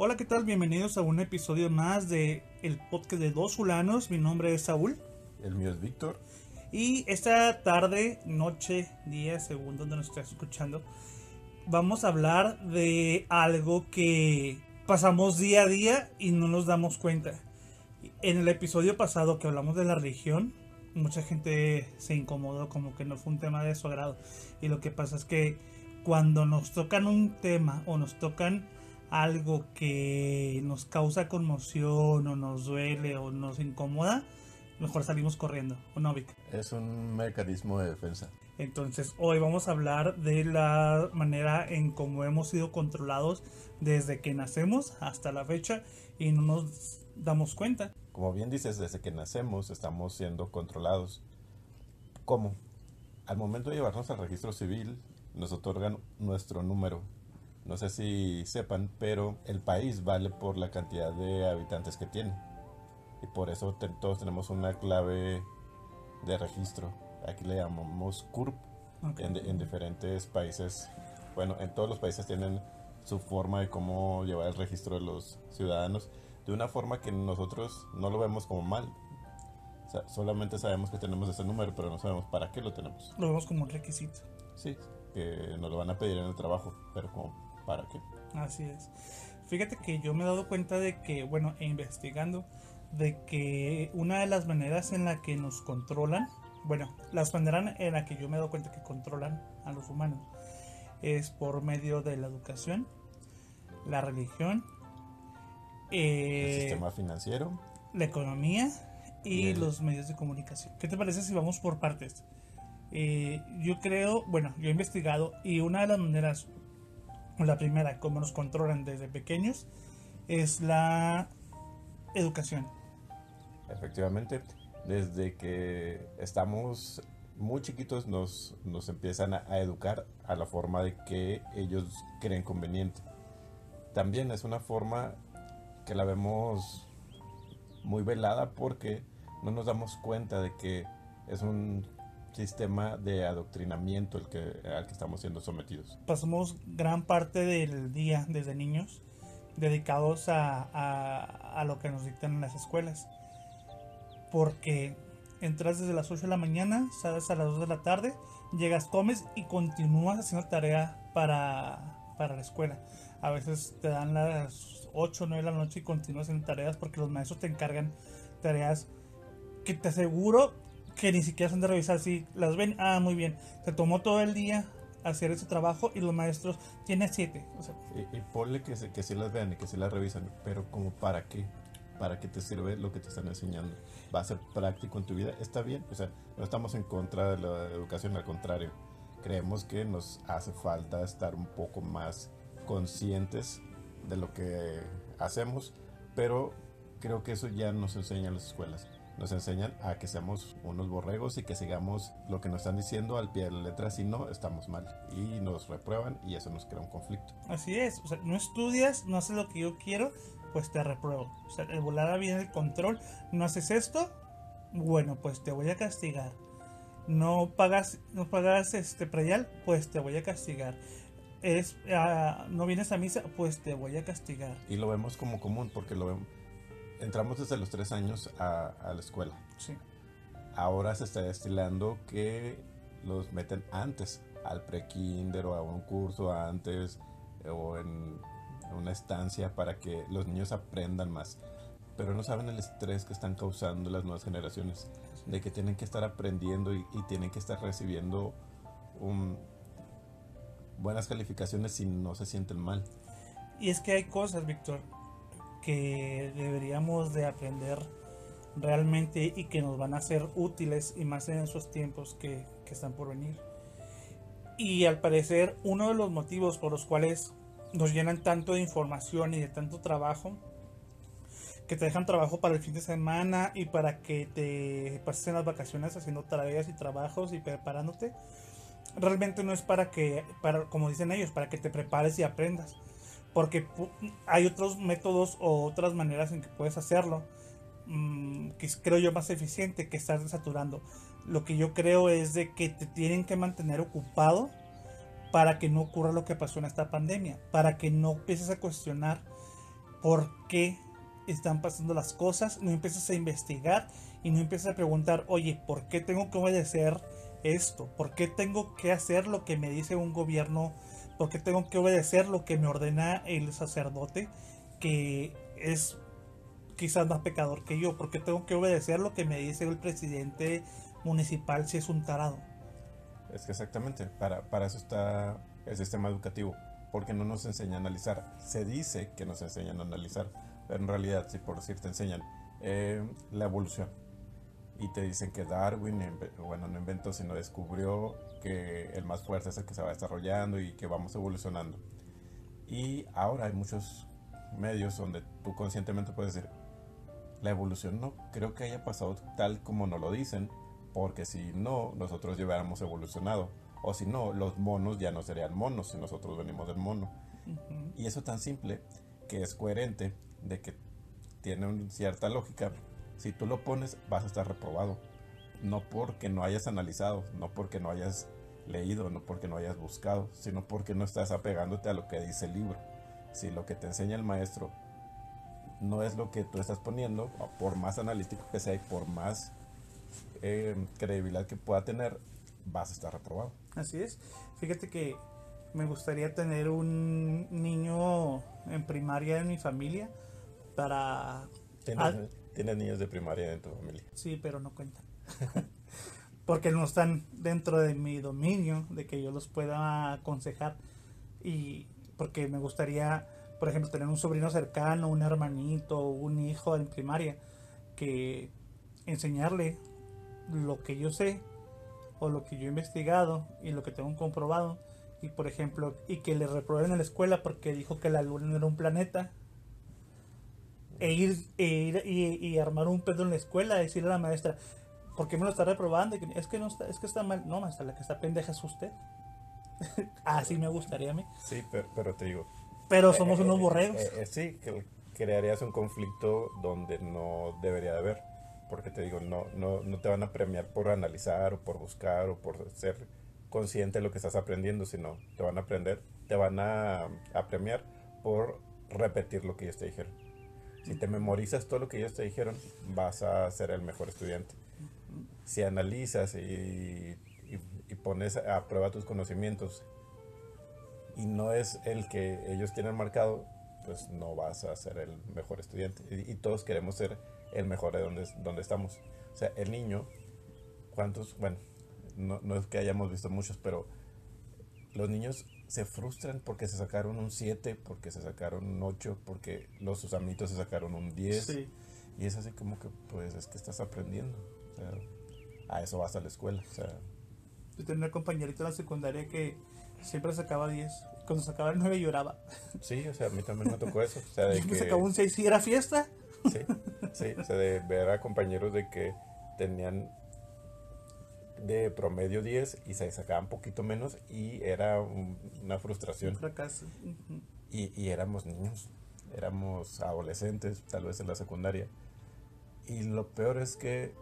Hola, ¿qué tal? Bienvenidos a un episodio más de el podcast de dos fulanos. Mi nombre es Saúl. El mío es Víctor. Y esta tarde, noche, día, según donde nos estás escuchando, vamos a hablar de algo que pasamos día a día y no nos damos cuenta. En el episodio pasado que hablamos de la religión, mucha gente se incomodó como que no fue un tema de su agrado. Y lo que pasa es que cuando nos tocan un tema o nos tocan algo que nos causa conmoción o nos duele o nos incomoda, mejor salimos corriendo, ¿o no, Vic? Es un mecanismo de defensa. Entonces, hoy vamos a hablar de la manera en cómo hemos sido controlados desde que nacemos hasta la fecha y no nos damos cuenta. Como bien dices, desde que nacemos estamos siendo controlados. ¿Cómo? Al momento de llevarnos al registro civil, nos otorgan nuestro número no sé si sepan, pero el país vale por la cantidad de habitantes que tiene. Y por eso todos tenemos una clave de registro. Aquí le llamamos CURP. En, diferentes países, bueno, en todos los países tienen su forma de cómo llevar el registro de los ciudadanos de una forma que nosotros no lo vemos como mal. solamente sabemos que tenemos ese número, pero no sabemos para qué lo tenemos. Lo vemos como un requisito. Sí, que nos lo van a pedir en el trabajo, pero como para qué. Así es. Fíjate que yo me he dado cuenta de que, bueno, e investigando, de que una de las maneras en la que nos controlan, bueno, las maneras en la que yo me he dado cuenta que controlan a los humanos es por medio de la educación, la religión, eh, el sistema financiero, la economía y, los medios de comunicación. ¿Qué te parece si vamos por partes? Eh, yo creo, bueno, yo he investigado y una de las maneras la primera, como nos controlan desde pequeños, es la educación. Efectivamente, desde que estamos muy chiquitos nos, nos empiezan a, educar a la forma de que ellos creen conveniente. También es una forma que la vemos muy velada porque no nos damos cuenta de que es un sistema de adoctrinamiento el que, al que estamos siendo sometidos. Pasamos gran parte del día desde niños dedicados a, a, lo que nos dictan en las escuelas. Porque entras desde las 8 de la mañana, sales a las 2 de la tarde, llegas, comes y continúas haciendo tarea para, para la escuela. A veces te dan las 8 o 9 de la noche y continúas haciendo tareas porque los maestros te encargan tareas que te aseguro que ni siquiera son de revisar. Si las ven, ah, muy bien. Se tomó todo el día hacer ese trabajo y los maestros tienen siete. y, y, ponle que, que sí las vean y que sí las revisan, pero como para qué? ¿Para qué te sirve lo que te están enseñando? ¿Va a ser práctico en tu vida? Está bien, o sea, no estamos en contra de la educación, al contrario. Creemos que nos hace falta estar un poco más conscientes de lo que hacemos, pero creo que eso ya nos enseñan las escuelas nos enseñan a que seamos unos borregos y que sigamos lo que nos están diciendo al pie de la letra, si no, estamos mal. Y nos reprueban y eso nos crea un conflicto. Así es, o sea, no estudias, no haces lo que yo quiero, pues te repruebo. O sea, el volada viene el control, no haces esto, bueno, pues te voy a castigar. No pagas, no pagas este predial, pues te voy a castigar. Es, ah, no vienes a misa, pues te voy a castigar. Y lo vemos como común porque lo vemos entramos desde los tres años a, la escuela. Sí. Ahora se está destilando que los meten antes, al pre-kinder o a un curso antes o en una estancia para que los niños aprendan más. Pero no saben el estrés que están causando las nuevas generaciones, de que tienen que estar aprendiendo y, tienen que estar recibiendo buenas calificaciones si no se sienten mal. Y es que hay cosas, Víctor, que deberíamos de aprender realmente y que nos van a ser útiles y más en esos tiempos que, que están por venir. Y al parecer uno de los motivos por los cuales nos llenan tanto de información y de tanto trabajo, que te dejan trabajo para el fin de semana y para que te pases en las vacaciones haciendo tareas y trabajos y preparándote, realmente no es para que, para, como dicen ellos, para que te prepares y aprendas porque hay otros métodos o otras maneras en que puedes hacerlo mm, que creo yo más eficiente que estar saturando lo que yo creo es de que te tienen que mantener ocupado para que no ocurra lo que pasó en esta pandemia para que no empieces a cuestionar por qué están pasando las cosas, no empiezas a investigar y no empiezas a preguntar, oye, ¿por qué tengo que obedecer esto? ¿Por qué tengo que hacer lo que me dice un gobierno? ¿Por qué tengo que obedecer lo que me ordena el sacerdote? Que es quizás más pecador que yo. ¿Por qué tengo que obedecer lo que me dice el presidente municipal si es un tarado? Es que exactamente, para, para eso está el sistema educativo, porque no nos enseña a analizar. Se dice que nos enseñan a analizar, pero en realidad, si por decir te enseñan eh, la evolución y te dicen que Darwin, bueno, no inventó, sino descubrió que el más fuerte es el que se va desarrollando y que vamos evolucionando. Y ahora hay muchos medios donde tú conscientemente puedes decir, la evolución no creo que haya pasado tal como nos lo dicen, porque si no, nosotros ya hubiéramos evolucionado. O si no, los monos ya no serían monos si nosotros venimos del mono. Y eso tan simple que es coherente de que tiene una cierta lógica. Si tú lo pones, vas a estar reprobado. No porque no hayas analizado, no porque no hayas leído, no porque no hayas buscado, sino porque no estás apegándote a lo que dice el libro. Si lo que te enseña el maestro no es lo que tú estás poniendo, por más analítico que sea y por más eh, credibilidad que pueda tener, vas a estar reprobado. Así es. Fíjate que me gustaría tener un niño en primaria en mi familia para... ¿Tienes, niños de primaria en tu familia? Sí, pero no cuentan. Porque no están dentro de mi dominio, de que yo los pueda aconsejar. Y porque me gustaría, por ejemplo, tener un sobrino cercano, un hermanito, un hijo en primaria, que enseñarle lo que yo sé o lo que yo he investigado y lo que tengo comprobado y por ejemplo y que le reprueben en la escuela porque dijo que la luna no era un planeta e ir, e ir y, armar un pedo en la escuela decirle a la maestra ¿por qué me lo está reprobando? es que no está, es que está mal no maestra la que está pendeja es usted así me gustaría a mí sí pero, te digo pero somos eh, unos eh, borregos eh, sí que crearías un conflicto donde no debería de haber porque te digo, no, no, no te van a premiar por analizar o por buscar o por ser consciente de lo que estás aprendiendo, sino te van a aprender, te van a, a premiar por repetir lo que ellos te dijeron. Si te memorizas todo lo que ellos te dijeron, vas a ser el mejor estudiante. Si analizas y, y, pones a prueba tus conocimientos y no es el que ellos tienen marcado, pues no vas a ser el mejor estudiante. y todos queremos ser el mejor de donde, donde estamos. O sea, el niño, ¿cuántos? Bueno, no, no es que hayamos visto muchos, pero los niños se frustran porque se sacaron un 7, porque se sacaron un 8, porque los sus amiguitos se sacaron un 10. Y es así como que, pues, es que estás aprendiendo. O sea, a eso vas a la escuela. O sea, yo tenía una compañerita en la secundaria que siempre sacaba 10. Cuando sacaba el 9 lloraba. Sí, o sea, a mí también me tocó eso. O sea, de que... sacaba un 6 y era fiesta. Sí, sí, se de ver a compañeros de que tenían de promedio 10 y se sacaban poquito menos y era una frustración. Un fracaso. y, y, éramos niños, éramos adolescentes, tal vez en la secundaria. Y lo peor es que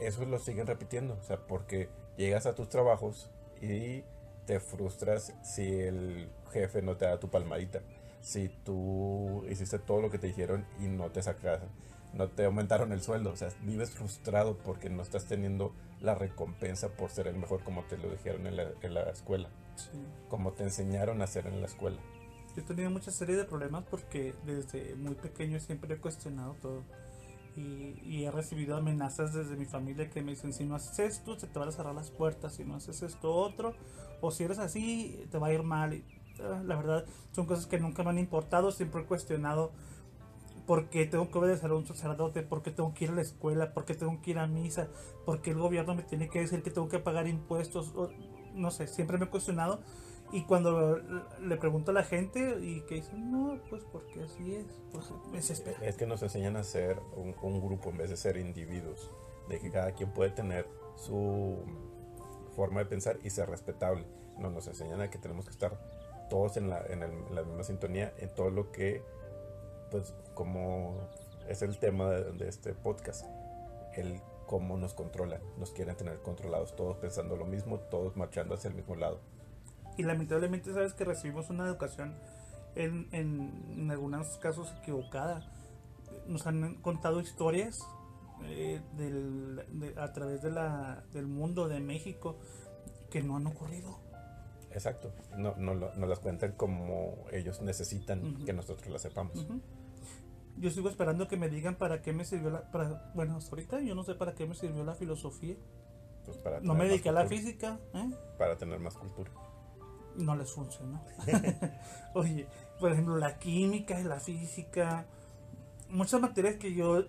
eso lo siguen repitiendo, o sea, porque llegas a tus trabajos y te frustras si el jefe no te da tu palmadita si tú hiciste todo lo que te dijeron y no te sacaron, no te aumentaron el sueldo. O sea, vives frustrado porque no estás teniendo la recompensa por ser el mejor como te lo dijeron en la, en la escuela. Como te enseñaron a hacer en la escuela. Yo he tenido mucha serie de problemas porque desde muy pequeño siempre he cuestionado todo. Y, y, he recibido amenazas desde mi familia que me dicen, si no haces esto, se te van a cerrar las puertas, si no haces esto otro, o si eres así, te va a ir mal. Y Ah, la verdad son cosas que nunca me han importado, siempre he cuestionado por qué tengo que obedecer a un sacerdote, por qué tengo que ir a la escuela, por qué tengo que ir a misa, por qué el gobierno me tiene que decir que tengo que pagar impuestos, no sé, siempre me he cuestionado y cuando le pregunto a la gente y que dicen, no, pues porque así es, pues me desespera. Es que nos enseñan a ser un, grupo en vez de ser individuos, de que cada quien puede tener su forma de pensar y ser respetable. No, nos enseñan a que tenemos que estar todos en la, en, la misma sintonía en todo lo que, pues como es el tema de, este podcast, el cómo nos controlan, nos quieren tener controlados, todos pensando lo mismo, todos marchando hacia el mismo lado. Y lamentablemente sabes que recibimos una educación en, en, algunos casos equivocada. Nos han contado historias eh, del, a través de la, del mundo de México que no han ocurrido. Exacto, no, no, no las cuentan como ellos necesitan que nosotros las sepamos. Yo sigo esperando que me digan para qué me sirvió la... Para, bueno, hasta ahorita yo no sé para qué me sirvió la filosofía. Pues para no me dediqué a la física. ¿eh? Para tener más cultura. No les funcionó. Oye, por ejemplo, la química, la física, muchas materias que yo,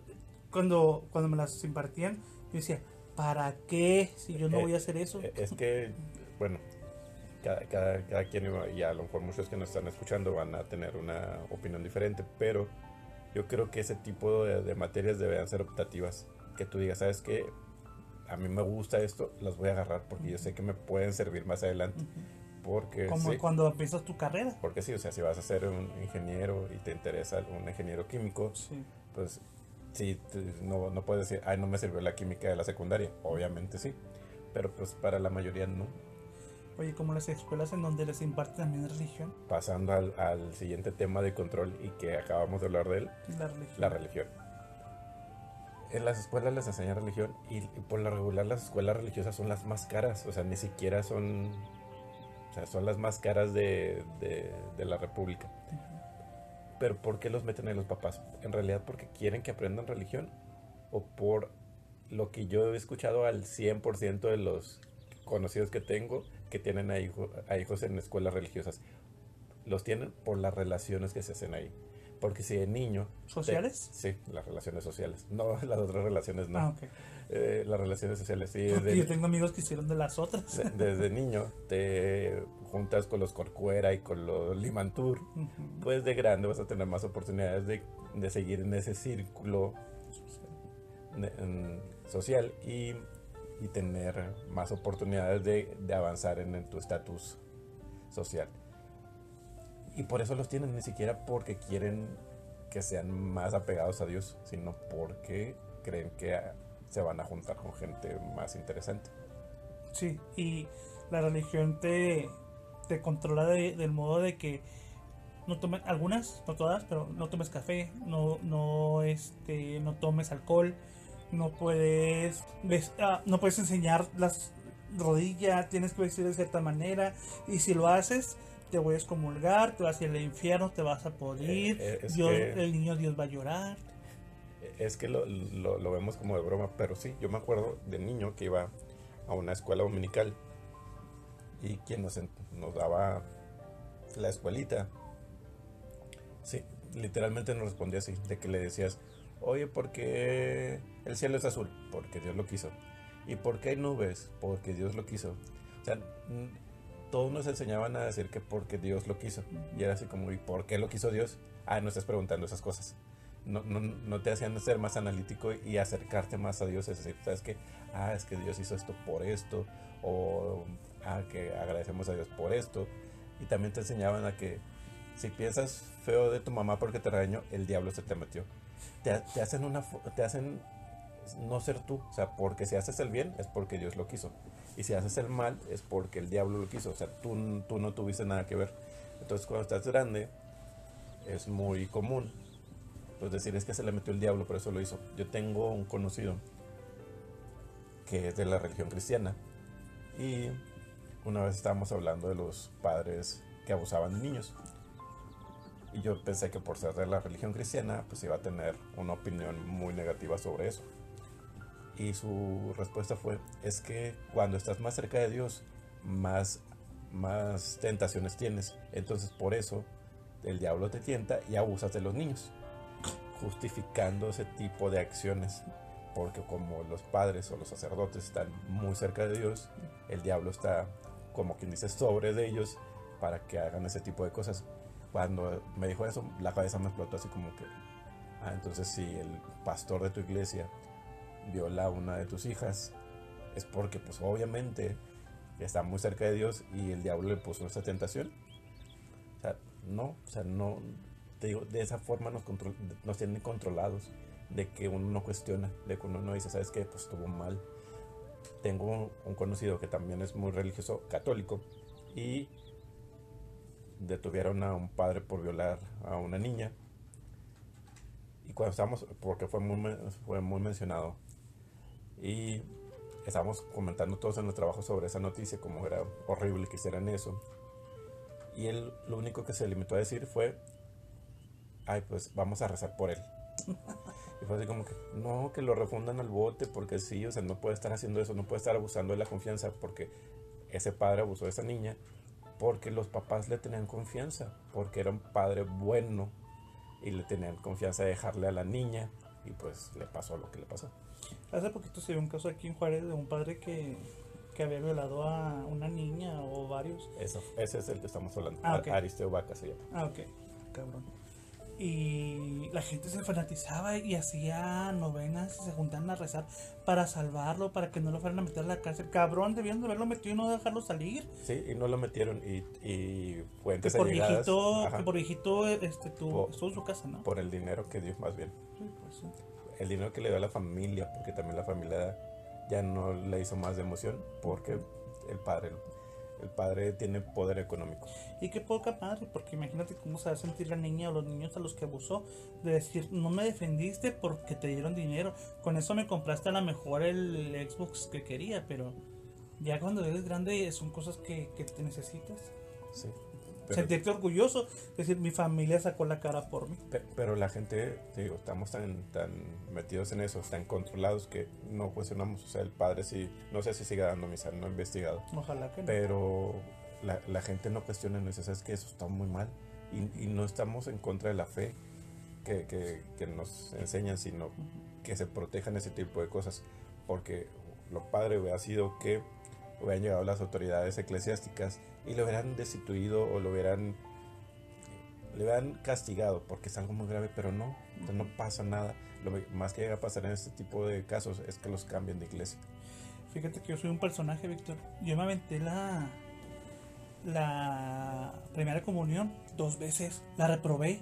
cuando, cuando me las impartían, yo decía, ¿para qué si yo no eh, voy a hacer eso? Eh, es que, bueno, cada, cada, cada quien, y a lo mejor muchos que nos están escuchando van a tener una opinión diferente, pero yo creo que ese tipo de, materias deberían ser optativas. Que tú digas, ¿sabes qué? A mí me gusta esto, las voy a agarrar porque yo sé que me pueden servir más adelante. Porque, Como cuando empiezas tu carrera. Porque sí, o sea, si vas a ser un ingeniero y te interesa un ingeniero químico, pues sí, no, no puedes decir, ay, no me sirvió la química de la secundaria. Obviamente sí, pero pues para la mayoría no. Oye, como las escuelas en donde les imparten también religión. Pasando al, al, siguiente tema de control y que acabamos de hablar de él. La religión. La religión. En las escuelas les enseñan religión y, por lo regular las escuelas religiosas son las más caras. O sea, ni siquiera son... O sea, son las más caras de, de, de la República. Pero ¿por qué los meten ahí los papás? En realidad porque quieren que aprendan religión o por lo que yo he escuchado al 100% de los conocidos que tengo que tienen a, a hijos en escuelas religiosas. Los tienen por las relaciones que se hacen ahí. Porque si de niño... ¿Sociales? sí, las relaciones sociales. No, las otras relaciones no. Ah, eh, las relaciones sociales, sí. yo tengo amigos que hicieron de las otras. desde niño te juntas con los Corcuera y con los Limantur. Pues de grande vas a tener más oportunidades de, de seguir en ese círculo social y y tener más oportunidades de, de avanzar en, tu estatus social. Y por eso los tienen, ni siquiera porque quieren que sean más apegados a Dios, sino porque creen que se van a juntar con gente más interesante. Sí, y la religión te, te controla del modo de que no tomes, algunas, no todas, pero no tomes café, no, no, este, no tomes alcohol, no puedes, ah, no puedes enseñar las rodillas, tienes que vestir de cierta manera y si lo haces te voy a excomulgar, te vas a ir al infierno, te vas a podrir, eh, eh, el niño Dios va a llorar. Es que lo, lo, vemos como de broma, pero sí, yo me acuerdo de niño que iba a una escuela dominical y quien nos, nos daba la escuelita, sí, literalmente nos respondía así, de que le decías, Oye, ¿por qué el cielo es azul? Porque Dios lo quiso. ¿Y por qué hay nubes? Porque Dios lo quiso. O sea, todos nos enseñaban a decir que porque Dios lo quiso. Y era así como, ¿y por qué lo quiso Dios? Ah, no estás preguntando esas cosas. No, no, no te hacían ser más analítico y acercarte más a Dios. Es decir, ¿sabes qué? Ah, es que Dios hizo esto por esto. O, ah, que agradecemos a Dios por esto. Y también te enseñaban a que si piensas feo de tu mamá porque te regañó, el diablo se te metió te, hacen una te hacen no ser tú, o sea, porque si haces el bien es porque Dios lo quiso. Y si haces el mal es porque el diablo lo quiso, o sea, tú, tú no tuviste nada que ver. Entonces cuando estás grande es muy común pues decir es que se le metió el diablo, por eso lo hizo. Yo tengo un conocido que es de la religión cristiana y una vez estábamos hablando de los padres que abusaban de niños. Y yo pensé que por ser de la religión cristiana, pues iba a tener una opinión muy negativa sobre eso. Y su respuesta fue, es que cuando estás más cerca de Dios, más, más tentaciones tienes. Entonces por eso el diablo te tienta y abusas de los niños, justificando ese tipo de acciones. Porque como los padres o los sacerdotes están muy cerca de Dios, el diablo está, como quien dice, sobre de ellos para que hagan ese tipo de cosas cuando me dijo eso, la cabeza me explotó así como que, ah, entonces si el pastor de tu iglesia viola a una de tus hijas, es porque pues obviamente está muy cerca de Dios y el diablo le puso esa tentación. O sea, no, o sea, no, te digo, de esa forma nos, nos tienen controlados, de que uno no cuestiona, de que uno no dice, ¿sabes qué? Pues estuvo mal. Tengo un conocido que también es muy religioso, católico, y detuvieron a un padre por violar a una niña. Y cuando estábamos, porque fue muy, fue muy mencionado, y estábamos comentando todos en el trabajo sobre esa noticia, como era horrible que hicieran eso. Y él lo único que se limitó a decir fue, ay, pues vamos a rezar por él. Y fue así como que, no, que lo refundan al bote, porque sí, o sea, no puede estar haciendo eso, no puede estar abusando de la confianza, porque ese padre abusó de esa niña, porque los papás le tenían confianza, porque era un padre bueno y le tenían confianza de dejarle a la niña, y pues le pasó lo que le pasó. Hace poquito se dio un caso aquí en Juárez de un padre que, que había violado a una niña o varios. Eso, ese es el que estamos hablando. Ah, Ar- ok. Aristeo Vaca se llama. Ah, ok, cabrón. Y la gente se fanatizaba y hacía novenas y se juntaban a rezar para salvarlo, para que no lo fueran a meter a la cárcel. Cabrón, debían de haberlo metido y no dejarlo salir. Sí, y no lo metieron, y, y Que fuentes por allegadas, viejito, que por viejito este, Po- estuvo en su casa, ¿no? por el dinero que dio, más bien. Sí, pues sí. El dinero que le dio a la familia, porque también la familia ya no le hizo más de emoción, porque el padre, el padre tiene poder económico. Y qué poca madre, porque imagínate cómo se va a sentir la niña o los niños a los que abusó, de decir, no me defendiste porque te dieron dinero, con eso me compraste a lo mejor el Xbox que quería, pero ya cuando eres grande son cosas que, que te necesitas. Sí. Pero, Sentirte orgulloso, decir, mi familia sacó la cara por mí. pe- pero la gente, te digo, estamos tan, tan metidos en eso, tan controlados que no cuestionamos. O sea, el padre sí, no sé si sigue dando misa, no he investigado. Ojalá que no. Pero la, la gente no cuestiona en eso, es que eso está muy mal. Y, y no estamos en contra de la fe que, que, que nos enseñan, sino que se protejan ese tipo de cosas. Porque lo padre hubiera sido que hubieran llegado las autoridades eclesiásticas y lo hubieran destituido o lo hubieran, le hubieran castigado porque es algo muy grave, pero no, no pasa nada. Lo más que llega a pasar en este tipo de casos es que los cambien de iglesia. Fíjate que yo soy un personaje, Víctor. Yo me aventé la la primera comunión dos veces. La reprobé.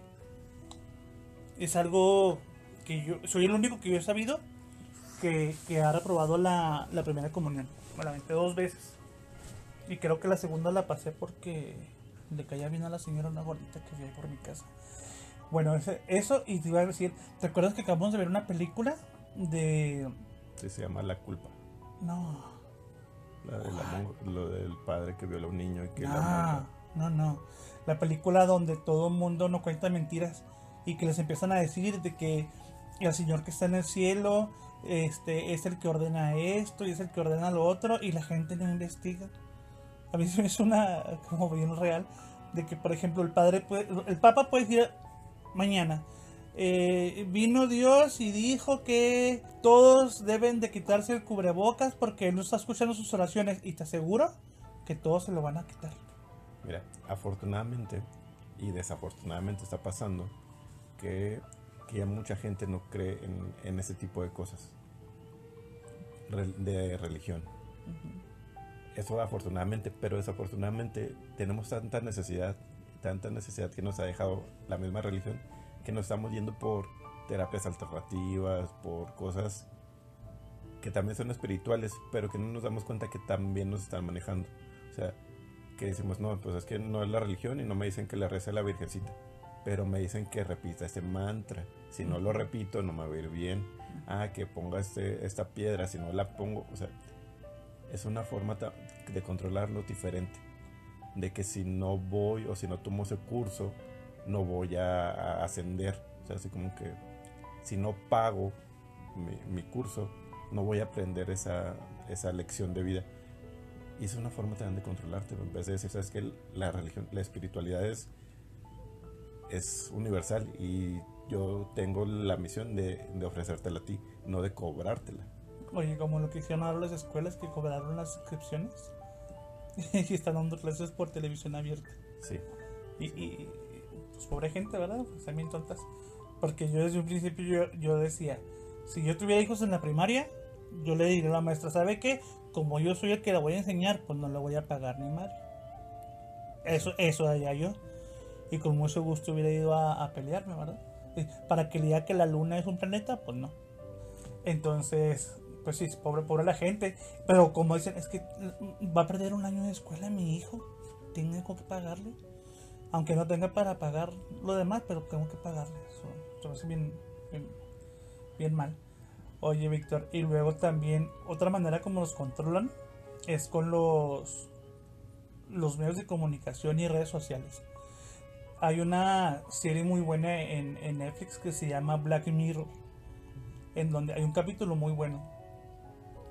Es algo que yo soy el único que yo he sabido que, que ha reprobado la, la primera comunión. Me la aventé dos veces. Y creo que la segunda la pasé porque le caía bien a la señora una gordita que había por mi casa. Bueno, ese- eso y te iba a decir, ¿te acuerdas que acabamos de ver una película de... Sí, se llama La Culpa. No, La de la mon- lo del padre que viola a un niño y que la No, monja- no, no. La película donde todo el mundo no cuenta mentiras y que les empiezan a decir de que el Señor que está en el cielo este, es el que ordena esto y es el que ordena lo otro y la gente no investiga. A mí se me una como bien real de que, por ejemplo, el padre el Papa puede decir mañana. eh, vino Dios y dijo que todos deben de quitarse el cubrebocas porque Él no está escuchando sus oraciones y te aseguro que todos se lo van a quitar. Mira, afortunadamente y desafortunadamente está pasando que, que ya mucha gente no cree en, en ese tipo de cosas de religión. Eso afortunadamente, pero desafortunadamente tenemos tanta necesidad, tanta necesidad que nos ha dejado la misma religión, que nos estamos yendo por terapias alternativas, por cosas que también son espirituales, pero que no nos damos cuenta que también nos están manejando. O sea, que decimos, no, pues es que no es la religión y no me dicen que le rece a la Virgencita, pero me dicen que repita este mantra. Si no lo repito, no me va a ir bien. Ah, que ponga este, esta piedra, si no la pongo, o sea, es una forma de controlarlo diferente. De que si no voy o si no tomo ese curso, no voy a, a ascender. O sea, así como que si no pago mi, mi curso, no voy a aprender esa, esa lección de vida. Y es una forma también de controlarte. En vez de decir, sabes que la religión, la espiritualidad es, es universal y yo tengo la misión de, de ofrecértela a ti, no de cobrártela. Oye, como lo que hicieron ahora las escuelas que cobraron las suscripciones y están dando clases por televisión abierta. Sí, Y, y pues pobre gente, ¿verdad? Pues también tontas. Porque yo desde un principio yo, yo decía, si yo tuviera hijos en la primaria, yo le diría a la maestra, ¿sabe qué? Como yo soy el que la voy a enseñar, pues no la voy a pagar ni madre. Eso, eso haría yo. Y con mucho gusto hubiera ido a, pelearme, ¿verdad? Para que le diga que la luna es un planeta, pues no. Entonces, pues sí, pobre, pobre la gente. Pero como dicen, es que va a perder un año de escuela mi hijo. Tengo que pagarle. Aunque no tenga para pagar lo demás, pero tengo que pagarle. Eso, eso bien, bien, bien mal. Oye, Víctor, y luego también otra manera como los controlan es con los los medios de comunicación y redes sociales. Hay una serie muy buena en, en Netflix que se llama Black Mirror, en donde hay un capítulo muy bueno,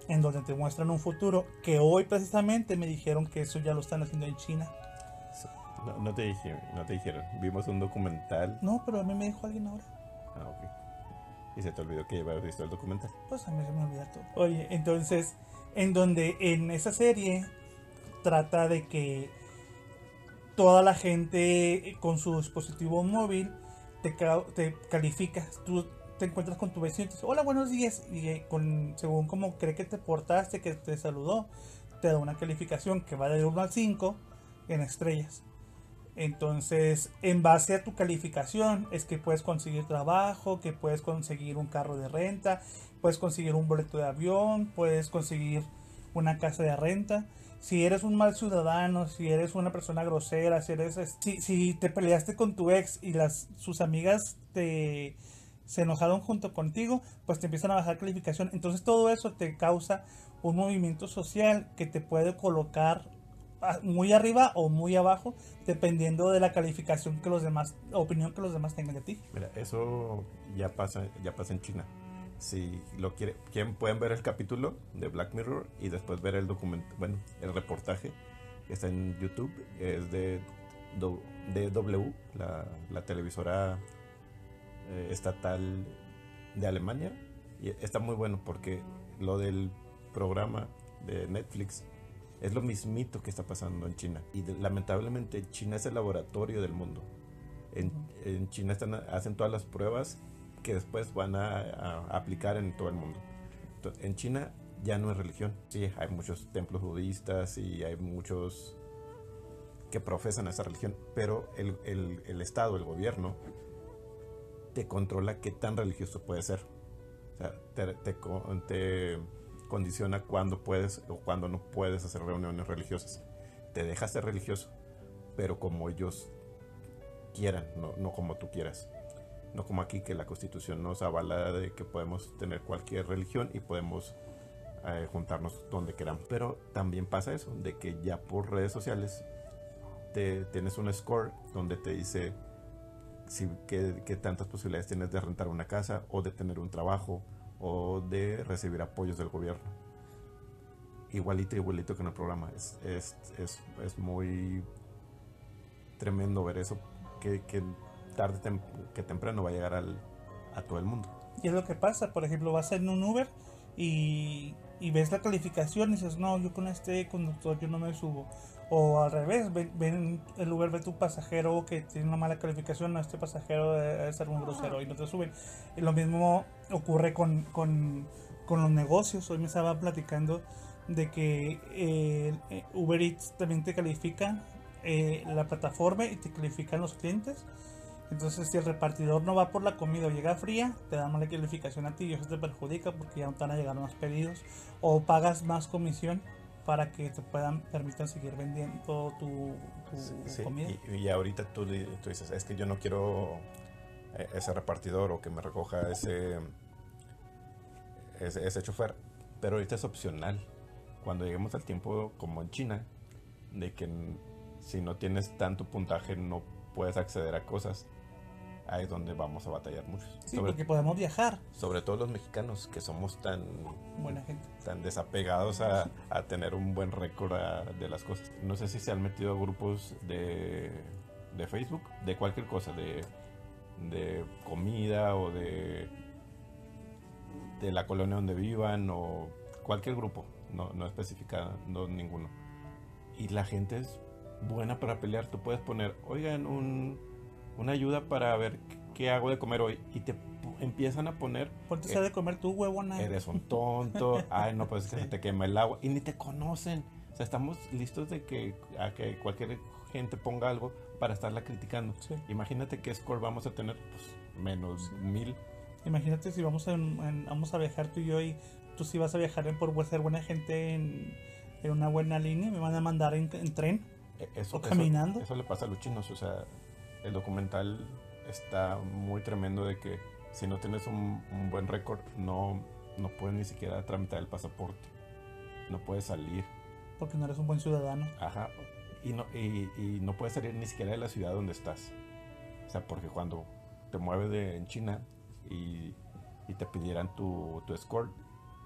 en donde te muestran un futuro que hoy precisamente me dijeron que eso ya lo están haciendo en China. No, no te, dije, no te dijeron. Vimos un documental. No, pero a mí me dijo alguien ahora. Ah, ok. Y se te olvidó que habías visto el documental. Pues a mí se me olvida todo. Oye, entonces, en donde en esa serie trata de que toda la gente con su dispositivo móvil te, te califica. Tú te encuentras con tu vecino y te dice, hola, buenos días. Y eh, con, según cómo cree que te portaste, que te saludó, te da una calificación que va de 1 al 5 en estrellas. Entonces, en base a tu calificación, es que puedes conseguir trabajo, que puedes conseguir un carro de renta, puedes conseguir un boleto de avión, puedes conseguir una casa de renta. Si eres un mal ciudadano, si eres una persona grosera, si eres es- si, si te peleaste con tu ex y las sus amigas te se enojaron junto contigo, pues te empiezan a bajar calificación. Entonces todo eso te causa un movimiento social que te puede colocar muy arriba o muy abajo, dependiendo de la calificación que los demás, opinión que los demás tengan de ti. Mira, eso ya pasa, ya pasa en China. Si lo quiere, quieren, pueden ver el capítulo de Black Mirror y después ver el documento, bueno, el reportaje que está en YouTube, es de DW, la, la televisora eh, estatal de Alemania. Y está muy bueno porque lo del programa de Netflix es lo mismito que está pasando en China. Y de- lamentablemente China es el laboratorio del mundo. En, en China están, hacen todas las pruebas que después van a, aplicar en todo el mundo. En China ya no es religión. Sí, hay muchos templos budistas y hay muchos que profesan esa religión, pero el, el- Estado, el gobierno, te controla qué tan religioso puede ser. O sea, te, te te condiciona cuándo puedes o cuándo no puedes hacer reuniones religiosas. Te deja ser religioso, pero como ellos quieran, no, no como tú quieras. No como aquí que la constitución nos avala de que podemos tener cualquier religión y podemos eh, juntarnos donde queramos. Pero también pasa eso, de que ya por redes sociales te, tienes un score donde te dice si, qué, qué tantas posibilidades tienes de rentar una casa o de tener un trabajo o de recibir apoyos del gobierno. Igualito, igualito que en el programa. Es, es, es, es muy tremendo ver eso, que, que tarde tem- que temprano va a llegar al, a todo el mundo. Y es lo que pasa, por ejemplo, vas en un Uber y, y ves la calificación y dices, no, yo con este conductor yo no me subo. O al revés, ven, ven el Uber, ve tu pasajero que tiene una mala calificación, no, este pasajero debe ser un grosero y no te suben. Y lo mismo ocurre con, con, con los negocios. Hoy me estaba platicando de que eh, Uber Eats también te califica eh, la plataforma y te califican los clientes. Entonces, si el repartidor no va por la comida o llega fría, te da mala calificación a ti y eso te perjudica porque ya no te van a llegar más pedidos o pagas más comisión para que te puedan permitan seguir vendiendo tu, tu Sí, comida. y, y ahorita tú, di- tú dices, es que yo no quiero eh, ese repartidor o que me recoja ese, ese, ese chofer, pero ahorita es opcional. Cuando lleguemos al tiempo como en China, de que si no tienes tanto puntaje no puedes acceder a cosas, ahí es donde vamos a batallar mucho. Sí, sobre, porque podemos viajar. sobre todo los mexicanos, que somos tan Buena gente. tan desapegados a, a tener un buen récord a- de las cosas. No sé si se han metido a grupos de, de Facebook, de cualquier cosa, de, de comida o de, de la colonia donde vivan o cualquier grupo, no, no especificando ninguno. Y la gente es buena para pelear. Tú puedes poner, oigan, un, una ayuda para ver qué hago de comer hoy. Y te empiezan a poner Ponte Eh, a de comer tu huevona. Eres un tonto. Ay, no, pues es que se te quema el agua. Y ni te conocen. O sea, estamos listos de que, a que cualquier gente ponga algo para estarla criticando. Sí. Imagínate qué score vamos a tener. Pues menos mil. Imagínate si vamos, en- en- vamos a viajar tú y yo y tú sí vas a viajar en- por ser buena gente en, en una buena línea, me van a mandar en, en tren E- Eso, O eso- caminando. Eso, le pasa a los chinos. O sea, el documental está muy tremendo de que si no tienes un, un buen récord, no, no puedes ni siquiera tramitar el pasaporte. No puedes salir. Porque no eres un buen ciudadano. Ajá. Y no, y, y no puedes salir ni siquiera de la ciudad donde estás. O sea, porque cuando te mueves de, en China y, y te pidieran tu, tu escort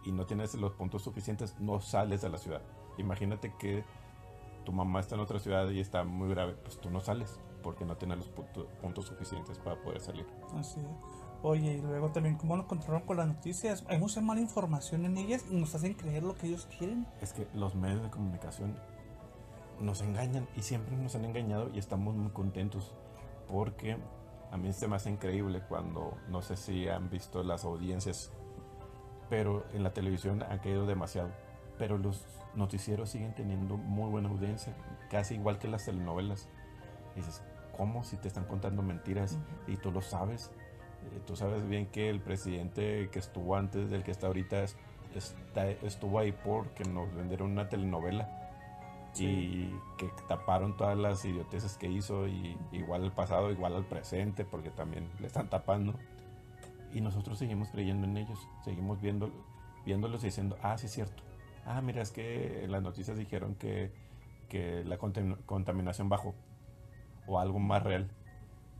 y no tienes los puntos suficientes, no sales de la ciudad. Imagínate que tu mamá está en otra ciudad y está muy grave, pues tú no sales porque no tienes los punto- puntos suficientes para poder salir. Así es. Oye, y luego también cómo nos controlan con las noticias. Hay mucha mala información en ellas y nos hacen creer lo que ellos quieren. Es que los medios de comunicación nos engañan y siempre nos han engañado y estamos muy contentos porque a mí se me hace increíble cuando, no sé si han visto las audiencias, pero en la televisión ha caído demasiado. Pero los noticieros siguen teniendo muy buena audiencia, casi igual que las telenovelas. Y dices, ¿cómo si te están contando mentiras y tú lo sabes? Eh, Tú sabes bien que el presidente que estuvo antes del que está ahorita es- está- estuvo ahí porque nos vendieron una telenovela y que taparon todas las idioteces que hizo y igual al pasado, igual al presente porque también le están tapando. Y nosotros seguimos creyendo en ellos, seguimos viendo, viéndolos y diciendo, ah, sí es cierto, ah, mira, es que en las noticias dijeron que, que la contam- contaminación bajó o algo más real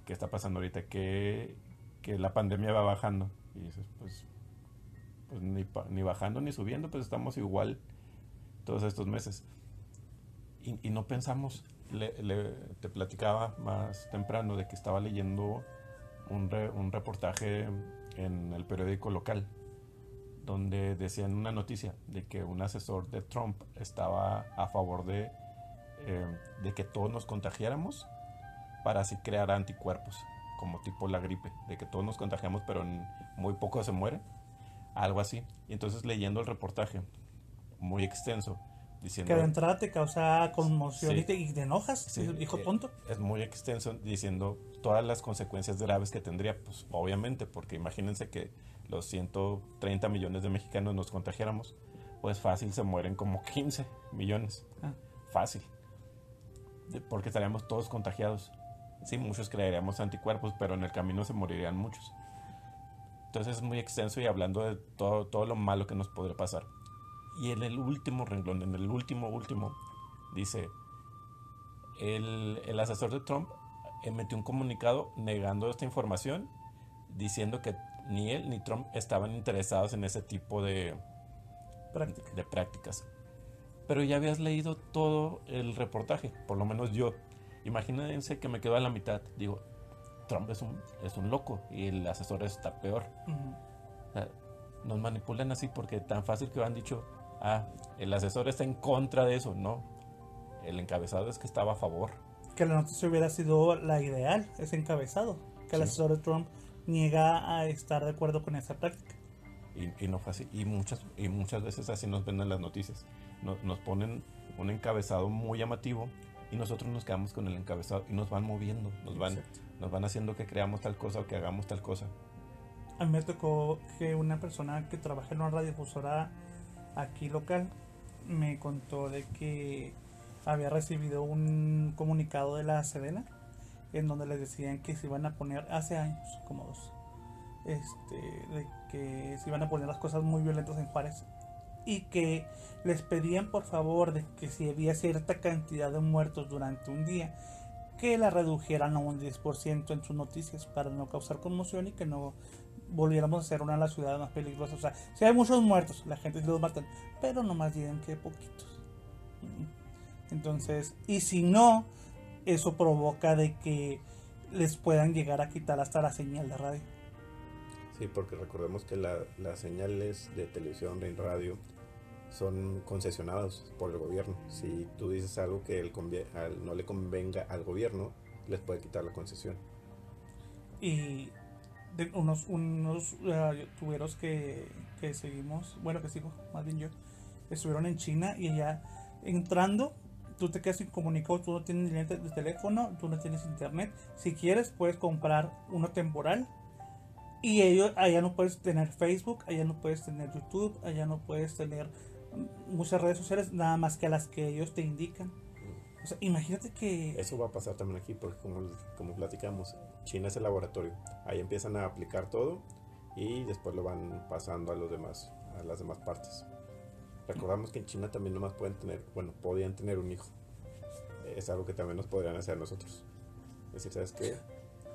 que está pasando ahorita, que, que la pandemia va bajando y dices, pues, pues ni, ni bajando ni subiendo, pues estamos igual todos estos meses y, y no pensamos. Le, le- te platicaba más temprano de que estaba leyendo un, re- un reportaje en el periódico local donde decían una noticia de que un asesor de Trump estaba a favor de, eh, de que todos nos contagiáramos para así crear anticuerpos, como tipo la gripe, de que todos nos contagiamos pero en muy poco se muere, algo así. Y entonces leyendo el reportaje, muy extenso, diciendo... Que de entrada te causa conmoción Sí. y, te, y te enojas, Sí, dices, hijo eh, tonto. Es muy extenso diciendo todas las consecuencias graves que tendría, pues obviamente, porque imagínense que los 130 millones de mexicanos nos contagiáramos, pues fácil se mueren como 15 millones. Ah. Fácil. Porque estaríamos todos contagiados. Sí, muchos crearíamos anticuerpos, pero en el camino se morirían muchos. Entonces es muy extenso y hablando de todo, todo lo malo que nos podría pasar. Y en el último renglón, en el último, último, dice, el, el asesor de Trump emitió un comunicado negando esta información, diciendo que ni él ni Trump estaban interesados en ese tipo de, Práctica. de prácticas. Pero ya habías leído todo el reportaje, por lo menos yo. Imagínense que me quedo a la mitad. Digo, Trump es un, es un loco y el asesor está peor. O sea, nos manipulan así porque tan fácil que han dicho, ah, el asesor está en contra de eso. No, el encabezado es que estaba a favor. Que la noticia hubiera sido la ideal, ese encabezado. Que el Sí. asesor de Trump niega a estar de acuerdo con esa práctica. Y, y no fue así. Y muchas, y muchas veces así nos ven en las noticias. No- nos ponen un encabezado muy llamativo y nosotros nos quedamos con el encabezado y nos van moviendo, nos van, Exacto. nos van haciendo que creamos tal cosa o que hagamos tal cosa. A mí me tocó que una persona que trabaja en una radiodifusora aquí local me contó de que había recibido un comunicado de la Sedena en donde les decían que se iban a poner hace años, como dos, este, de que se iban a poner las cosas muy violentas en Juárez y que les pedían por favor de que si había cierta cantidad de muertos durante un día que la redujeran a un 10% en sus noticias para no causar conmoción y que no volviéramos a ser una de las ciudades más peligrosas. O sea, si hay muchos muertos, la gente sí los matan, pero no más digan que poquitos. Entonces, y si no, eso provoca de que les puedan llegar a quitar hasta la señal de radio. Sí, porque recordemos que la- las señales de televisión, de radio, son concesionadas por el gobierno. Si tú dices algo que no le convenga al gobierno, les puede quitar la concesión. y unos unos uh, youtuberos que, seguimos, bueno que sigo, más bien yo, estuvieron en China y allá entrando, tú te quedas incomunicado, tú no tienes lente de teléfono, tú no tienes internet, si quieres puedes comprar uno temporal y ellos allá no puedes tener Facebook, allá no puedes tener YouTube, allá no puedes tener muchas redes sociales, nada más que a las que ellos te indican. O sea, imagínate que... Eso va a pasar también aquí, porque como, como platicamos, China es el laboratorio. Ahí empiezan a aplicar todo y después lo van pasando a los demás, a las demás partes. Recordamos que en China también nomás pueden tener, bueno, podían tener un hijo. Es algo que también nos podrían hacer nosotros. Es decir, ¿sabes qué?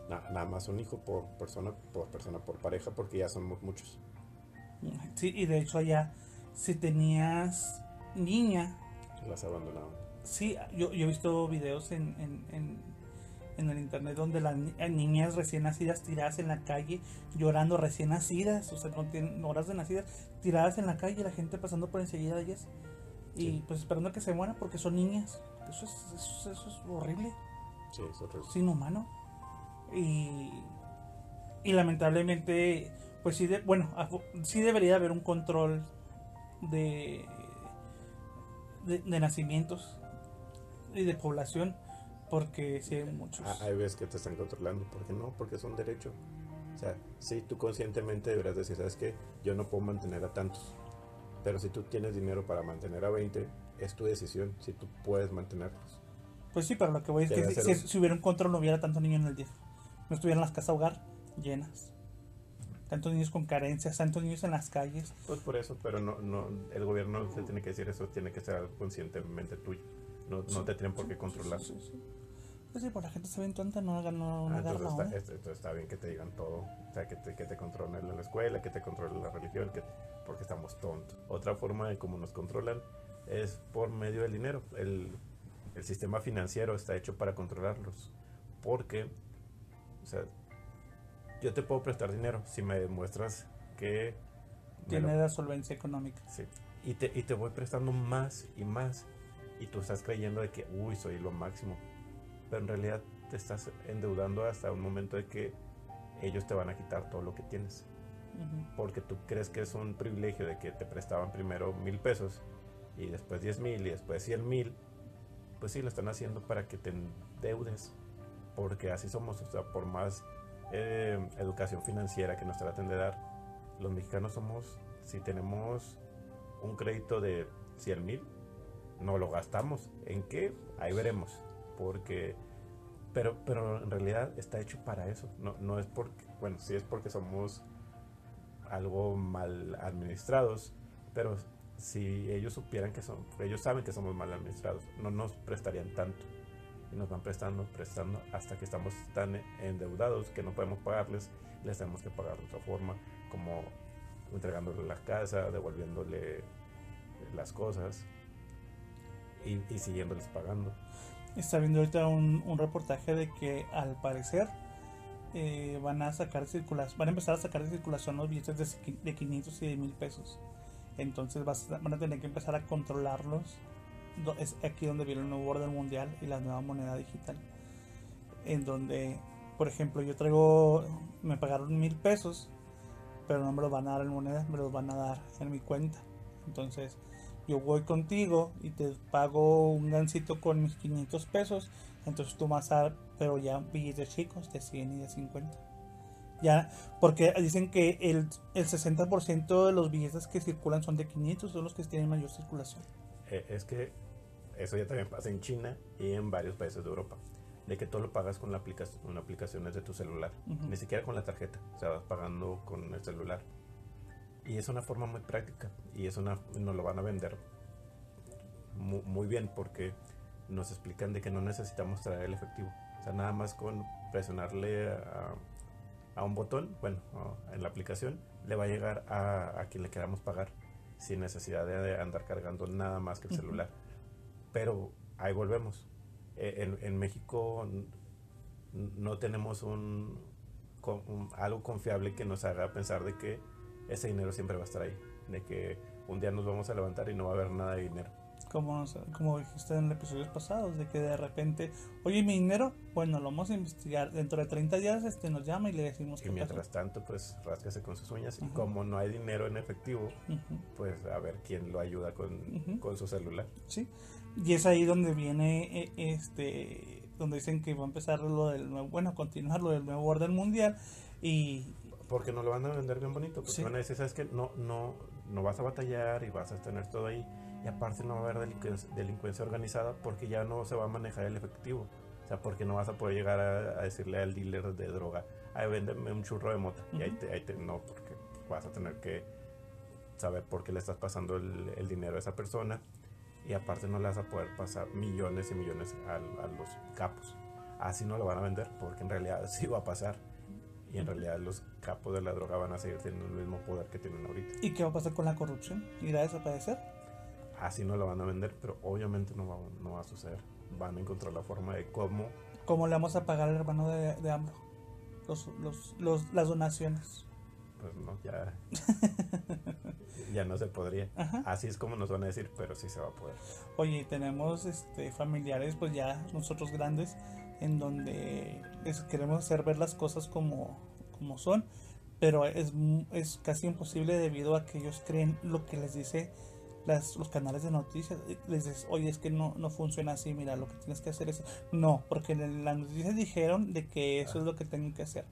nada más un hijo por persona, por persona, por pareja, porque ya somos muchos. Sí, y de hecho allá, si tenías niña... Las abandonaban. Sí, yo, yo he visto videos en, en, en, el internet donde las niñas recién nacidas tiradas en la calle, llorando recién nacidas, o sea, no tienen horas de nacidas, tiradas en la calle, la gente pasando por enseguida de ellas y pues esperando que se mueran porque son niñas. Eso es, eso, eso es horrible. Sí, es horrible. Sin humano. Y, y lamentablemente, pues sí, de, bueno, sí debería haber un control de, de, nacimientos y de población, porque si hay muchos. Ah, hay veces que te están controlando, ¿por qué no? Porque es un derecho. O sea, si tú conscientemente deberás decir, ¿sabes qué? Yo no puedo mantener a tantos. Pero si tú tienes dinero para mantener a 20, es tu decisión si tú puedes mantenerlos. Pues sí, pero lo que voy es que si, si, hubiera un control no hubiera tanto niño en el día no estuvieran las casas hogar llenas. Tantos niños con carencias, tantos niños en las calles. Pues por eso, pero no, no, el gobierno se tiene que decir eso, tiene que ser conscientemente tuyo. No, no te tienen por qué controlar. Sí, sí, Pues sí, por la gente se ven tonta, no, no, no ah, entonces, está, entonces, está, bien que te digan todo. O sea, que te, que te controlen en la escuela, que te controlen la religión, que, porque estamos tontos. Otra forma de cómo nos controlan es por medio del dinero. El, el sistema financiero está hecho para controlarlos. Porque o sea, yo te puedo prestar dinero si me demuestras que... Tiene la solvencia económica. Sí. Y te, y te voy prestando más y más. Y tú estás creyendo de que, uy, soy lo máximo. Pero en realidad te estás endeudando hasta un momento de que ellos te van a quitar todo lo que tienes. Porque tú crees que es un privilegio de que te prestaban primero mil pesos y después diez mil y después cien mil. Pues sí, lo están haciendo para que te endeudes porque así somos, o sea, por más eh, educación financiera que nos traten de dar, los mexicanos somos, si tenemos un crédito de 100 mil, no lo gastamos. ¿En qué? Ahí veremos, porque, pero, pero en realidad está hecho para eso, no, no es porque, bueno, sí es porque somos algo mal administrados, pero si ellos supieran que son, ellos saben que somos mal administrados, no nos prestarían tanto y nos van prestando, prestando hasta que estamos tan endeudados que no podemos pagarles y les tenemos que pagar de otra forma, como entregándole la casa, devolviéndole las cosas y, siguiéndoles pagando. Está viendo ahorita un, un reportaje de que al parecer eh, van a sacar circulación, van a empezar a sacar de circulación los billetes de, de 500 y de 1000 pesos. Entonces van a tener que empezar a controlarlos es aquí donde viene el nuevo orden mundial y la nueva moneda digital. En donde, por ejemplo, yo traigo, me pagaron mil pesos, pero no me los van a dar en moneda, me los van a dar en mi cuenta. Entonces, yo voy contigo y te pago un gancito con mis 500 pesos, entonces tú vas a dar, pero ya billetes chicos de 100 y de 50. Ya, porque dicen que el, el 60% de los billetes que circulan son de 500, son los que tienen mayor circulación. Eh, es que eso ya también pasa en China y en varios países de Europa. De que todo lo pagas con, la aplicación, con aplicaciones de tu celular. Ni siquiera con la tarjeta. O sea, vas pagando con el celular. Y es una forma muy práctica. Y es una, nos lo van a vender muy, bien porque nos explican de que no necesitamos traer el efectivo. O sea, nada más con presionarle a, un botón, bueno, en la aplicación, le va a llegar a, quien le queramos pagar sin necesidad de andar cargando nada más que el celular. Pero ahí volvemos. E, en, México no tenemos un, algo confiable que nos haga pensar de que ese dinero siempre va a estar ahí. De que un día nos vamos a levantar y no va a haber nada de dinero. Como, como dijiste en episodios pasados, de que de repente, oye, mi dinero, bueno, lo vamos a investigar. Dentro de 30 días este nos llama y le decimos que. Y mientras tanto, pues rásquese con sus uñas. Y como no hay dinero en efectivo, pues a ver quién lo ayuda con, con su celular. Sí. Y es ahí donde viene eh, este donde dicen que va a empezar lo del nuevo, bueno, continuar lo del nuevo orden mundial y porque no lo van a vender bien bonito, porque van a decir, sabes que no no no vas a batallar y vas a tener todo ahí y aparte no va a haber delincuencia, delincuencia organizada porque ya no se va a manejar el efectivo. O sea, porque no vas a poder llegar a, decirle al dealer de droga, ay, véndeme un churro de mota. Y ahí te, ahí te, no, porque vas a tener que saber por qué le estás pasando el, el, dinero a esa persona. Y aparte no le vas a poder pasar millones y millones a, a los capos. Así no lo van a vender, porque en realidad sí va a pasar. Y en realidad los capos de la droga van a seguir teniendo el mismo poder que tienen ahorita. ¿Y qué va a pasar con la corrupción? ¿Irá a desaparecer? Así no lo van a vender, pero obviamente no va, no va a suceder van a encontrar la forma de cómo. ¿Cómo le vamos a pagar al hermano de, de AMLO? Los, los, los, las donaciones. Pues no, ya. ya no se podría. Así es como nos van a decir, pero sí se va a poder. Oye, tenemos este familiares, pues ya nosotros grandes, en donde queremos hacer ver las cosas como, como son, pero es, es casi imposible debido a que ellos creen lo que les dice los canales de noticias les dices, oye, es que no, no funciona así, mira, lo que tienes que hacer es... No, porque en las noticias dijeron de que eso es lo que tienen que hacer.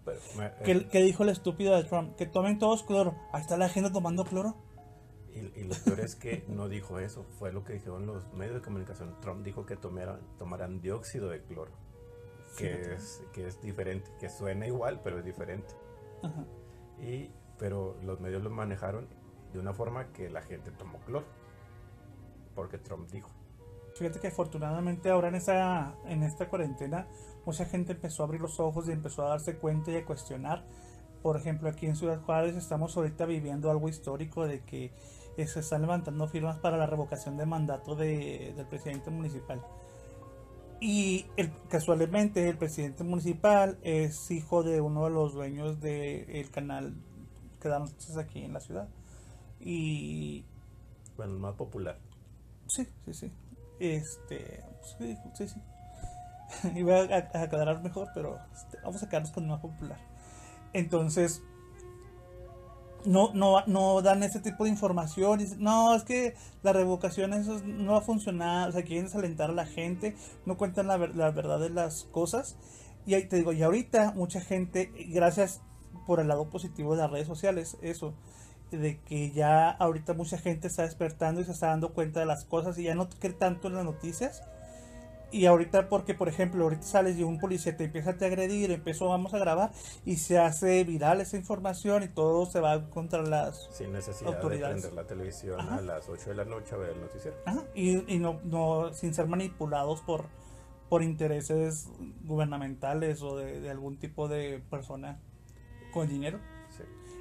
Eh, ¿Qué, dijo el estúpido de Trump? Que tomen todos cloro. Ahí está la gente tomando cloro. Y, lo peor es que no dijo eso, fue lo que dijeron los medios de comunicación. Trump dijo que tomaran, tomarán dióxido de cloro, que, es, que es diferente, que suena igual, pero es diferente. Y, pero los medios lo manejaron de una forma que la gente tomó cloro porque Trump dijo. Fíjate que afortunadamente ahora en esta, en esta cuarentena mucha gente empezó a abrir los ojos y empezó a darse cuenta y a cuestionar. Por ejemplo, aquí en Ciudad Juárez estamos ahorita viviendo algo histórico de que eh, se están levantando firmas para la revocación de mandato de, del presidente municipal. Y el, casualmente el presidente municipal es hijo de uno de los dueños del canal que dan noticias aquí en la ciudad. Y... Bueno, el más popular. Sí, sí, sí. Este, sí, sí, sí. Iba a, a, quedar mejor, pero este, vamos a quedarnos con el más popular. Entonces, no, no, no dan ese tipo de información. no, es que la revocación eso no va a funcionar. O sea, quieren desalentar a la gente, no cuentan la, la verdad de las cosas. Y ahí te digo, y ahorita mucha gente, gracias por el lado positivo de las redes sociales, eso, de que ya ahorita mucha gente está despertando y se está dando cuenta de las cosas y ya no cree tanto en las noticias. Y ahorita porque, por ejemplo, ahorita sales y un policía te empieza a te agredir, empezó, vamos a grabar y se hace viral esa información y todo se va contra las Sin necesidad autoridades. de prender la televisión a las 8 de la noche a ver el noticiero. Y, y no, no, sin ser manipulados por, por intereses gubernamentales o de, de algún tipo de persona con dinero.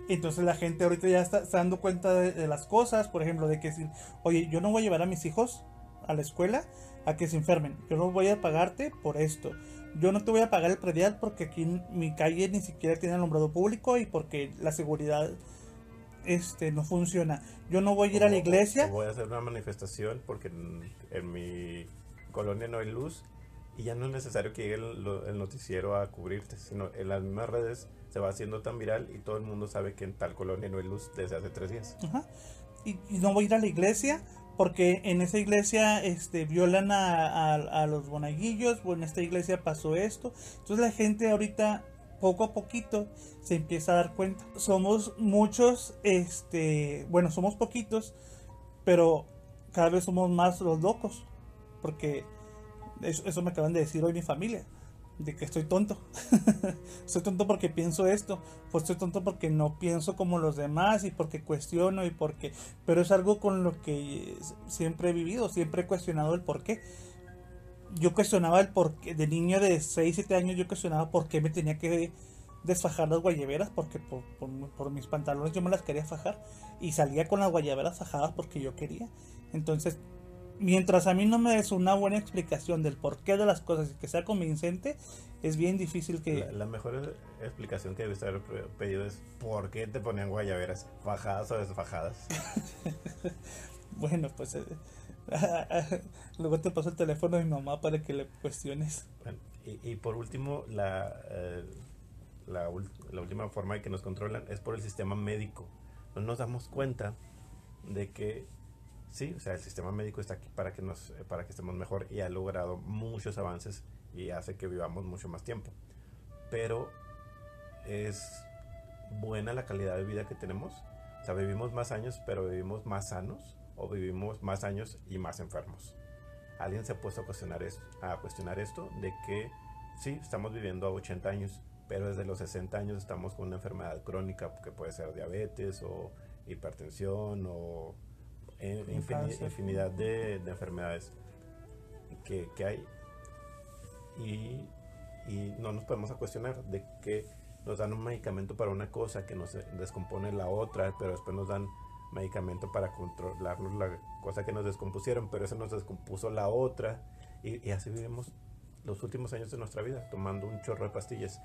Entonces la gente ahorita ya está, dando cuenta de, las cosas, por ejemplo, de que si, oye, yo no voy a llevar a mis hijos a la escuela a que se enfermen, yo no voy a pagarte por esto, yo no te voy a pagar el predial porque aquí en mi calle ni siquiera tiene alumbrado público y porque la seguridad este no funciona. Yo no voy a ir a la iglesia. Voy a hacer una manifestación porque en, mi colonia no hay luz y ya no es necesario que llegue el noticiero a cubrirte, sino en las mismas redes se va haciendo tan viral y todo el mundo sabe que en tal colonia no hay luz desde hace tres días. Y, no voy a ir a la iglesia porque en esa iglesia este, violan a, los bonaguillos o en esta iglesia pasó esto. Entonces la gente ahorita poco a poquito se empieza a dar cuenta. Somos muchos, este, bueno, somos poquitos, pero cada vez somos más los locos. Porque eso, eso me acaban de decir hoy mi familia de que estoy tonto. soy tonto porque pienso esto, pues soy tonto porque no pienso como los demás y porque cuestiono y porque... Pero es algo con lo que siempre he vivido, siempre he cuestionado el por qué. Yo cuestionaba el por qué, de niño de 6, 7 años yo cuestionaba por qué me tenía que desfajar las guayaberas, porque por, por mis pantalones yo me las quería fajar y salía con las guayaberas fajadas porque yo quería. Entonces mientras a mí no me des una buena explicación del porqué de las cosas y que sea convincente, es bien difícil que... La, mejor explicación que debes haber pedido es ¿por qué te ponían guayaberas? ¿Fajadas o desfajadas? bueno, pues... Eh, luego te paso el teléfono de mi mamá para que le cuestiones. y, por último, la, eh, la, la última forma de que nos controlan es por el sistema médico. No nos damos cuenta de que Sí, o sea, el sistema médico está aquí para que, nos, para que estemos mejor y ha logrado muchos avances y hace que vivamos mucho más tiempo. Pero es buena la calidad de vida que tenemos. O sea, vivimos más años, pero vivimos más sanos. o vivimos más años y más enfermos. ¿Alguien se ha puesto a cuestionar, esto, a cuestionar esto de que sí, estamos viviendo a 80 años, pero desde los 60 años estamos con una enfermedad crónica que puede ser diabetes o hipertensión o infinidad de, enfermedades que, que hay y, y, no nos podemos a cuestionar de que nos dan un medicamento para una cosa que nos descompone la otra, pero después nos dan medicamento para controlarnos la cosa que nos descompusieron, pero eso nos descompuso la otra y, y así vivimos los últimos años de nuestra vida tomando un chorro de pastillas.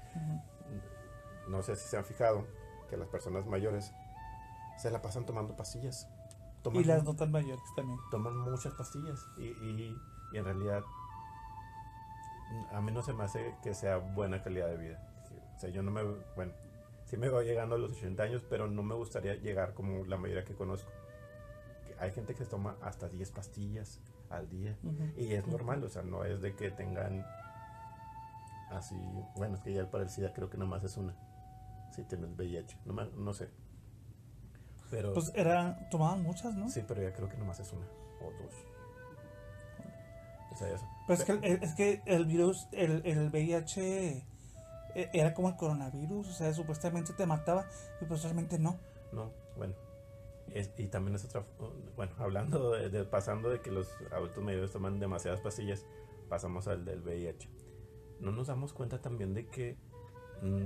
No sé si se han fijado que las personas mayores se la pasan tomando pastillas. Y las no tan mayores también. Toman muchas pastillas y, y, y en realidad a mí no se me hace que sea buena calidad de vida. O sea, yo no me, bueno, sí me voy llegando a los 80 años, pero no me gustaría llegar como la mayoría que conozco. Hay gente que toma hasta 10 pastillas al día y es normal, o sea, no es de que tengan así, bueno, es que ya para el SIDA creo que nomás es una. Si tienes VIH, no, no sé. Pero, pues era, tomaban muchas, ¿no? Sí, pero ya creo que nomás es una o dos. Pues es que, es que el virus, el, el VIH e, era como el coronavirus, o sea, supuestamente te mataba y pues realmente no. No, bueno. y también es otra, bueno, hablando de, pasando de que los adultos mayores toman demasiadas pastillas, pasamos al del VIH. No nos damos cuenta también de que, mm,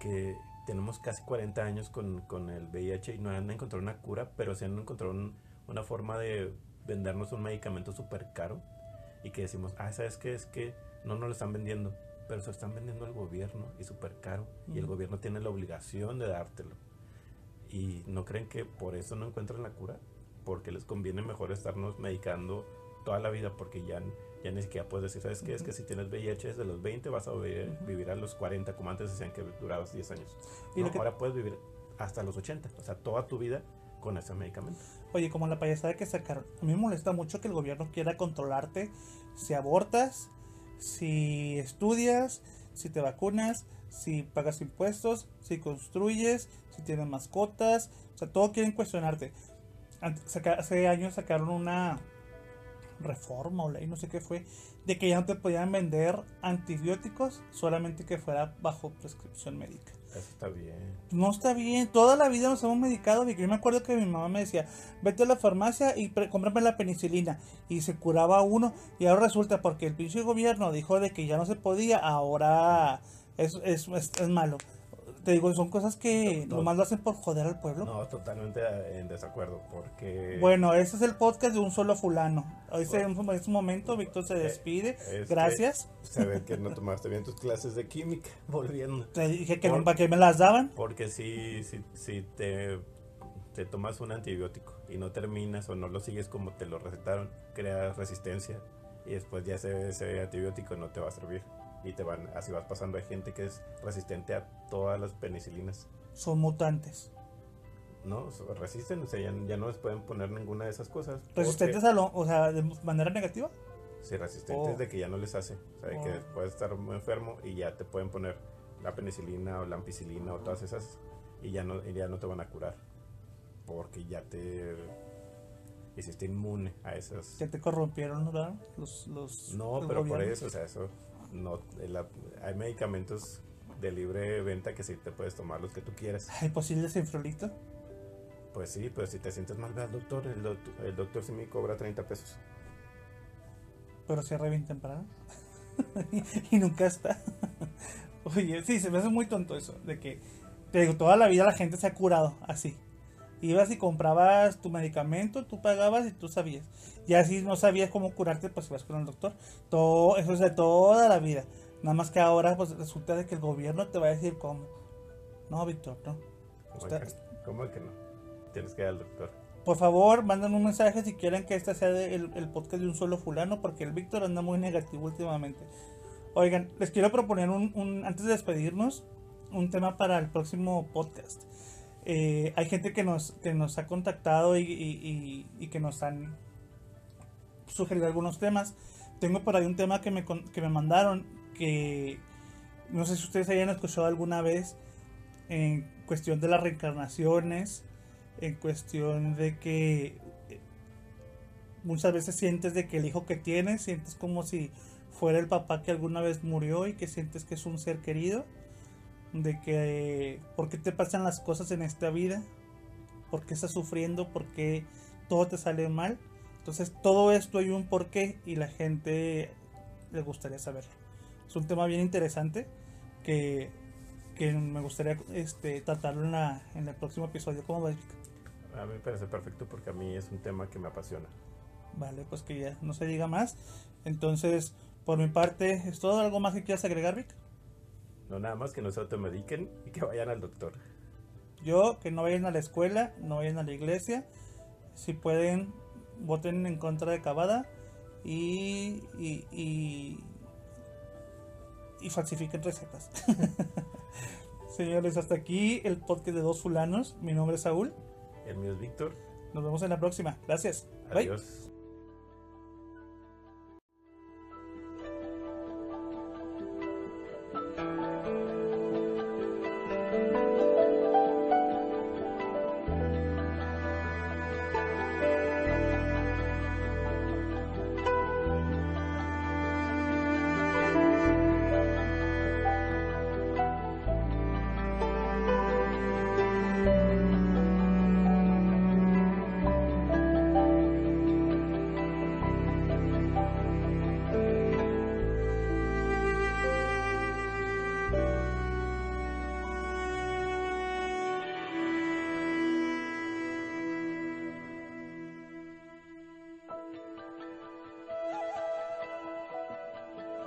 que tenemos casi 40 años con, con, el VIH y no han encontrado una cura, pero sí han encontrado una forma de vendernos un medicamento súper caro y que decimos, ah, ¿sabes qué? Es que no nos lo están vendiendo, pero se lo están vendiendo al gobierno y súper caro y el gobierno tiene la obligación de dártelo. Y no creen que por eso no encuentran la cura, porque les conviene mejor estarnos medicando toda la vida porque ya, ya ni siquiera puedes decir, ¿sabes qué? Es que si tienes VIH desde los 20 vas a vivir, a los 40, como antes decían que durabas 10 años. ¿Y Ahora puedes vivir hasta los 80, o sea, toda tu vida con ese medicamento. Oye, como la payasada que sacaron, a mí me molesta mucho que el gobierno quiera controlarte si abortas, si estudias, si te vacunas, si pagas impuestos, si construyes, si tienes mascotas, o sea, todo quieren cuestionarte. Hace años sacaron una reforma o ley, no sé qué fue, de que ya no te podían vender antibióticos solamente que fuera bajo prescripción médica. Eso está bien. No está bien. Toda la vida nos hemos medicado. Yo me acuerdo que mi mamá me decía, vete a la farmacia y cómprame la penicilina. Y se curaba uno. Y ahora resulta porque el pinche gobierno dijo de que ya no se podía, ahora es, es, es malo te digo, son cosas que nomás lo hacen por joder al pueblo. No, totalmente en desacuerdo, porque... Bueno, ese es el podcast de un solo fulano. Hoy en este momento Víctor se eh, despide. Gracias. Se ve que no tomaste bien tus clases de química, volviendo. Te dije que para qué me las daban. Porque si, si, si te, te tomas un antibiótico y no terminas o no lo sigues como te lo recetaron, creas resistencia y después ya ese, ese antibiótico no te va a servir y te van, así vas pasando. Hay gente que es resistente a todas las penicilinas. Son mutantes. No, resisten, o sea, ya, no les pueden poner ninguna de esas cosas. ¿Resistentes a lo, o sea, de manera negativa? Sí, resistentes oh. de que ya no les hace. O sea, que oh. puedes estar muy enfermo y ya te pueden poner la penicilina o la ampicilina o todas esas y ya no, ya no te van a curar. Porque ya te hiciste inmune a esas. Ya te corrompieron, ¿verdad? Los, los, no, pero por eso, o sea, eso no, hay medicamentos de libre venta que sí te puedes tomar los que tú quieras. ¿Hay posibles frolito? Pues sí, pues si te sientes mal, ve al doctor. El, doctor. el doctor sí me cobra 30 pesos. Pero cierra bien temprano. y nunca está. Oye, sí, se me hace muy tonto eso. De que, te digo, toda la vida la gente se ha curado así. Ibas y comprabas tu medicamento, tú pagabas y tú sabías. Y así no sabías cómo curarte, pues ibas con el doctor. Todo, eso es de toda la vida. Nada más que ahora pues resulta de que el gobierno te va a decir cómo. No, Víctor, no. ¿Cómo, que, no? Tienes que ir al doctor. Por favor, manden un mensaje si quieren que este sea el, el, podcast de un solo fulano, porque el Víctor anda muy negativo últimamente. Oigan, les quiero proponer un, un, antes de despedirnos, un tema para el próximo podcast. Eh, hay gente que nos, que nos ha contactado y, que nos han sugerido algunos temas. Tengo por ahí un tema que me, que me mandaron que no sé si ustedes hayan escuchado alguna vez en cuestión de las reencarnaciones, en cuestión de que muchas veces sientes de que el hijo que tienes, sientes como si fuera el papá que alguna vez murió y que sientes que es un ser querido, de que por qué te pasan las cosas en esta vida, por qué estás sufriendo, por qué todo te sale mal. Entonces todo esto hay un porqué y la gente le gustaría saberlo. Es un tema bien interesante que, que me gustaría este, tratarlo en, la, en el próximo episodio. ¿Cómo Vic? A mí me parece perfecto porque a mí es un tema que me apasiona. Vale, pues que ya no se diga más. Entonces, por mi parte, ¿es todo algo más que quieras agregar, Vic? No, nada más que no se automediquen y que vayan al doctor. Yo, que no vayan a la escuela, no vayan a la iglesia. Si pueden, voten en contra de Cavada y, y, y, y falsifiquen recetas. Señores, hasta aquí el podcast de dos fulanos. Mi nombre es Saúl. El mío es Víctor. Nos vemos en la próxima. Gracias. Adiós. Bye.